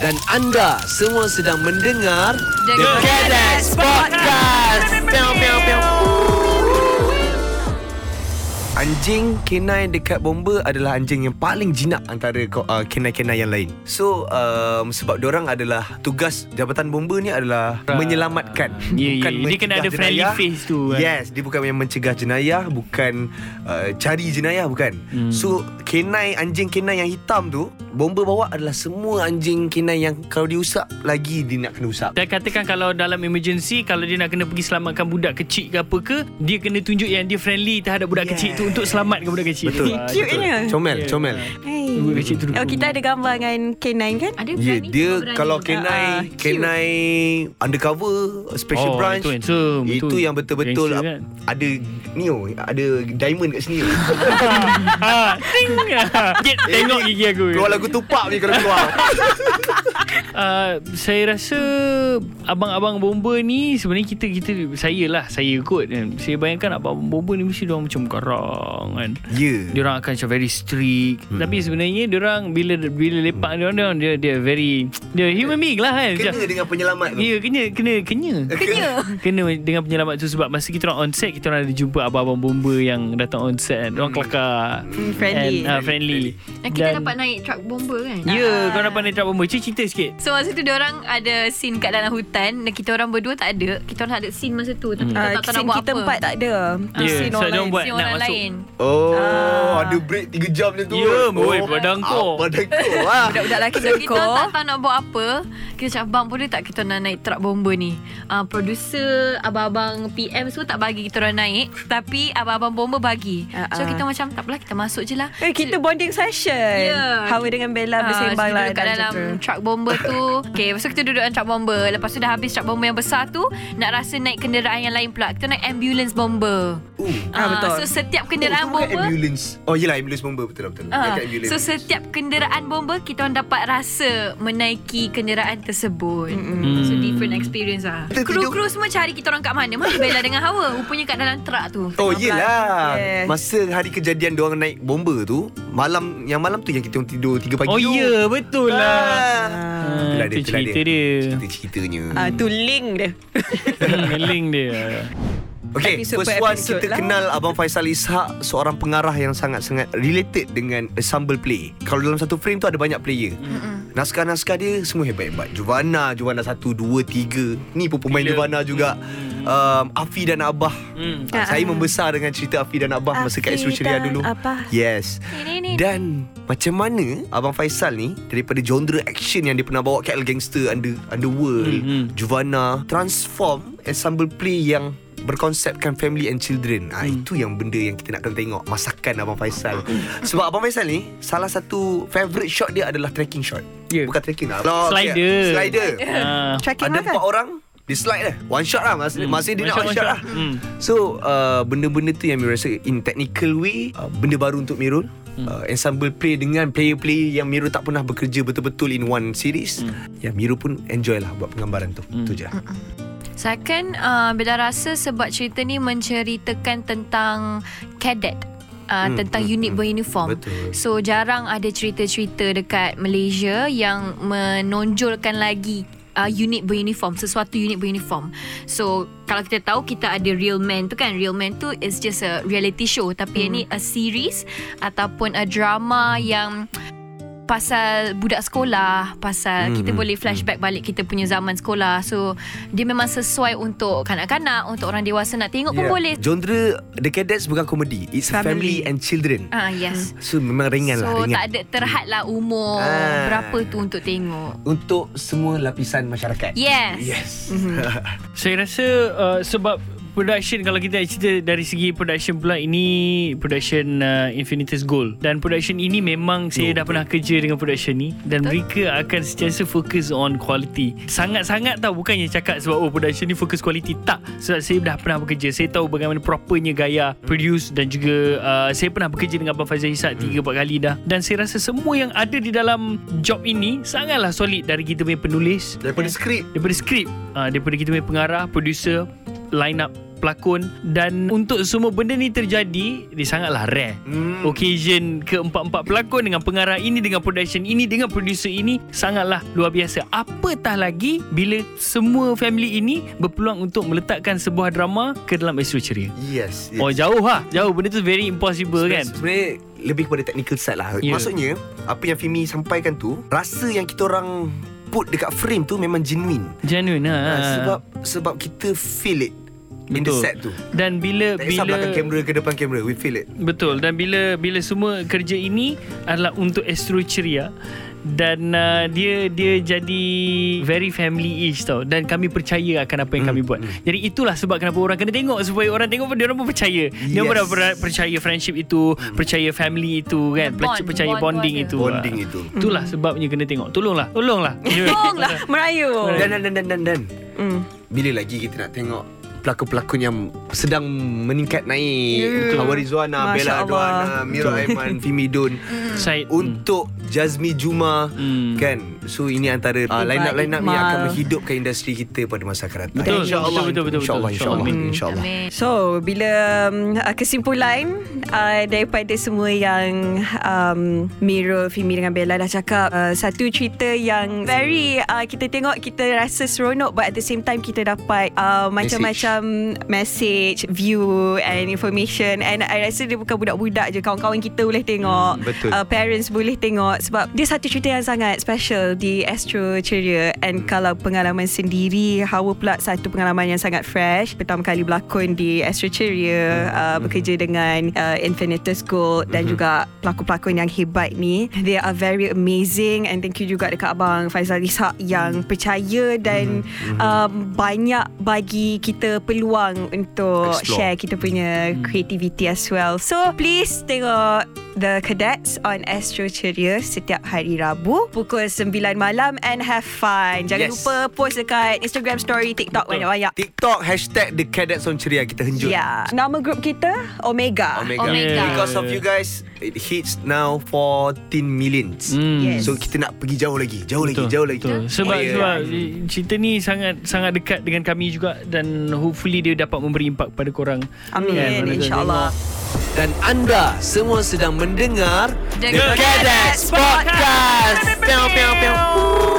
Dan anda semua sedang mendengar The Cadets Podcast. Piau, piau, piau. Anjing kenai dekat bomba adalah anjing yang paling jinak antara uh, kenai-kenai yang lain. So um, sebab orang adalah tugas jabatan bomba ni adalah Ah. menyelamatkan. Ya, ya. bukan Dia kena ada friendly face tu, kan? Yes, dia bukan yang mencegah jenayah, bukan uh, cari jenayah bukan. Hmm. So kenai anjing kenai yang hitam tu bomba bawa adalah semua anjing kenai yang kalau diusap lagi dia nak kena usap. Dan katakan kalau dalam emergency Kalau dia nak kena pergi selamatkan budak kecil ke apa ke Dia kena tunjuk yang dia friendly terhadap budak Yes. kecil tu Untuk selamatkan budak kecil Betul. Ah, Cute-nya. Comel, Ya. comel. Hey. Budak kecil tu Oh, kita ada gambar dengan K9 kan? Ada Ya, berani dia kalau Ah, kenai ah, kenai undercover special Oh, branch itu handsome, itu itu yang betul-betul gangster kan? ada ni oh, ada diamond kat sini. ah, ting Get, Tengok gigi aku Keluar lagu tupak ni kalau keluar. uh, Saya rasa Abang-abang bomba ni Sebenarnya kita kita Saya lah Saya kot kan. Saya bayangkan Abang bomba ni Mesti diorang macam garang kan. Ya. Diorang akan macam very strict. Hmm. Tapi sebenarnya Diorang bila Bila lepak diorang, diorang Dia, dia very Dia human being lah kan. Macam- Kena dengan penyelamat tu. Ya kena Kena Kena. Kena. Kena dengan penyelamat tu Sebab masa kita orang on set Kita orang ada jumpa Abang-abang bomba Yang datang on set kan. Diorang kelakar. Hmm, friendly. And, uh, Friendly. Dan kita dapat naik truck bomber kan? Ya yeah, kau dapat naik truck bomba. Cik cerita sikit So masa tu orang ada scene kat dalam hutan Dan kita orang berdua tak ada Kita orang ada scene masa tu Tapi kita Uh, tak tahu nak scene buat kita apa empat tak ada. Ya, Scene so orang lain. buat Scene nak orang masuk. lain Oh, Ah. ada break 3 jam macam tu. Ya, boy, oh. badangko. Ah, badangko. ah. Budak-budak lelaki So kita tak tahu nak buat apa Kita cakap bang boleh tak kita nak naik truck bomber ni uh, Producer Abang-abang PM semua tak bagi kita orang naik Tapi abang-abang bomber bagi Ah, So ah. kita macam tak apalah kita masuk je lah Eh, kita bonding session. Ya. Hawa dengan Bella Ah, bersembang so lah. duduk kat dalam truck bomber tu Okay lepas tu kita duduk dalam truck bomber Lepas tu dah habis truck bomber yang besar tu Nak rasa naik kenderaan yang lain pula Kita naik ambulance bomber Uh, Ah, betul. So setiap kenderaan oh, tu bomber ambulance. Oh, yelah ambulance bomber betul lah, betul. Ah, ambulance. so setiap kenderaan bomber kita orang dapat rasa menaiki kenderaan tersebut. Mm-hmm. So different experience lah. Kru-kru semua cari kita orang kat mana? Mana Bella dengan Hawa? Rupanya kat dalam truck tu. Oh yelah Yes. Masa hari kejadian Diorang naik bomba tu Malam Yang malam tu yang kita orang tidur 3 pagi Oh tu ya betul lah ah. Ah, Itulah Itu itulah cerita dia. Cerita-ceritanya. Ah, tu link dia. Hmm, Link dia Okay, Episode first per one episode kita lah. kenal Abang Faisal Ishak Seorang pengarah yang sangat-sangat related dengan ensemble play Kalau dalam satu frame tu ada banyak player mm. Naskah-naskah dia semua hebat-hebat Juvana, Juvana 1, 2, 3 Ni pun pemain Gila. Juvana juga um, Afi dan Abah Hmm. Ah, Saya membesar dengan cerita Afi dan Abah Masa kat Afi Astro Ceria dulu Abah. Yes Ini, ini. Dan macam mana Abang Faisal ni Daripada genre action Yang dia pernah bawa KL Gangster Under, Underworld Hmm, hmm. Juvana Transform Ensemble play yang Berkonsepkan family and children ah, Hmm. Itu yang benda yang kita nak kena tengok Masakan Abang Faisal Sebab Abang Faisal ni Salah satu Favorite shot dia adalah Tracking shot Ya. Bukan tracking lah Slider. Slider Ah. Tracking Ada lah kan? empat orang Dia slide lah One shot lah Masih, Hmm. masih dia One nak shot, one one shot, shot. lah Hmm. So uh, benda-benda tu yang Mirul rasa In technical way uh, Benda baru untuk Mirul Hmm. uh, Ensemble play dengan player-player Yang Mirul tak pernah bekerja betul-betul In one series Hmm. Ya Mirul pun enjoy lah Buat penggambaran tu Hmm. Tu je Second, uh, Bella rasa sebab cerita ni menceritakan tentang cadet. Uh, Hmm, tentang hmm, unit hmm. beruniform. Betul. So jarang ada cerita-cerita dekat Malaysia yang menonjolkan lagi uh, unit beruniform, sesuatu unit beruniform. So kalau kita tahu kita ada Real Man tu kan, Real Man tu is just a reality show tapi hmm. ini a series ataupun a drama yang pasal budak sekolah, pasal Hmm, kita hmm, boleh flashback balik kita punya zaman sekolah. So dia memang sesuai untuk kanak-kanak, untuk orang dewasa nak tengok pun Yeah. boleh. Genre The Cadets bukan komedi It's family, Family. and children Ah yes. So memang ringan lah So tak ada terhad lah umur Ah. berapa tu untuk tengok. Untuk semua lapisan masyarakat Yes. Yes Saya rasa uh, sebab production kalau kita cerita dari segi production pula ini production uh, Infinitus Gold. Dan production ini memang saya Oh, dah pernah kerja dengan production ni. Dan mereka akan sentiasa fokus on quality. Sangat-sangat tau bukannya cakap sebab oh production ni fokus quality. Tak sebab saya dah pernah bekerja. Saya tahu bagaimana propernya gaya produce dan juga uh, saya pernah bekerja dengan Abang Faizal Isak 3-4 kali dah. Dan saya rasa semua yang ada di dalam job ini sangatlah solid dari kita punya penulis. Daripada skrip daripada skrip uh, daripada kita punya pengarah producer line up pelakon dan untuk semua benda ni terjadi dia sangatlah rare. Hmm. Occasion keempat-empat pelakon dengan pengarah ini dengan production ini dengan producer ini sangatlah luar biasa. Apatah lagi bila semua family ini berpeluang untuk meletakkan sebuah drama ke dalam Astro Ceria. Yes, yes. Oh jauh lah Jauh benda tu very impossible Sebenarnya- kan Sebenarnya lebih kepada technical side lah. Ya. Maksudnya apa yang Fimi sampaikan tu, rasa yang kita orang put dekat frame tu memang genuine. Genuine ha. Ha, sebab sebab kita feel it in the set tu. Dan bila Tak kisah bila belakang kamera ke depan kamera, we feel it. Betul dan bila bila semua kerja ini adalah untuk Astro Ceria dan uh, dia dia jadi very family-ish tau dan kami percaya akan apa yang Hmm, kami buat. Jadi itulah sebab kenapa orang kena tengok supaya orang tengok pun dia orang pun percaya. Dia Yes. orang per- percaya friendship itu, percaya family itu kan, bond, percaya bond bonding itu. Bonding itu. Itulah sebabnya kena tengok. Tolonglah, tolonglah. Tolonglah Merayu Dan dan dan dan dan. dan. Hmm. Bila lagi kita nak tengok pelakon-pelakon yang sedang meningkat naik Ya. Hawa Rizwana, Masya Bella Allah. Adwana, Mira Aiman, Fimi Dun Said Untuk Jazmi Juma Hmm. Kan So ini antara uh, Iqbal, line-up-line up yang Iqbal. akan menghidupkan industri kita pada masa akan datang Betul, InsyaAllah betul, betul, betul, InsyaAllah. InsyaAllah Amin. So bila um, uh, kesimpulan uh, daripada semua yang um, Mirul, Fimi dengan Bella dah cakap uh, satu cerita yang very uh, kita tengok kita rasa seronok but at the same time kita dapat uh, macam-macam message, view and information. And I rasa dia bukan budak-budak je. Kawan-kawan kita boleh tengok. Hmm, betul. uh, parents boleh tengok. Sebab dia satu cerita yang sangat special di Astro Ceria. And kalau pengalaman sendiri Hawa pula satu pengalaman yang sangat fresh. Pertama kali berlakon di Astro Ceria uh, bekerja dengan uh, Infinitus Gold dan juga pelakon-pelakon yang hebat ni. They are very amazing. And thank you juga dekat abang Faizal Ishak yang percaya dan um, banyak bagi kita peluang untuk Explore. share kita punya creativity as well so please tengok The Cadets on Astro Ceria setiap hari Rabu pukul 9 malam and have fun. Jangan Yes. lupa post dekat Instagram story, TikTok Betul. banyak-banyak. TikTok hashtag The Cadets on Ceria Kita henjut Ya. Nama grup kita Omega. Omega. Omega. Because of you guys It hits now 14 millions Hmm. Yes. So kita nak pergi jauh lagi Jauh lagi Jauh lagi Betul. Sebab Oh, ya. sebab cerita ni sangat sangat dekat dengan kami juga dan hopefully dia dapat memberi impak pada korang. Amin. Kan. InsyaAllah. Dan anda semua sedang mendengar The The Cadets Podcast. Piau, piau, piau.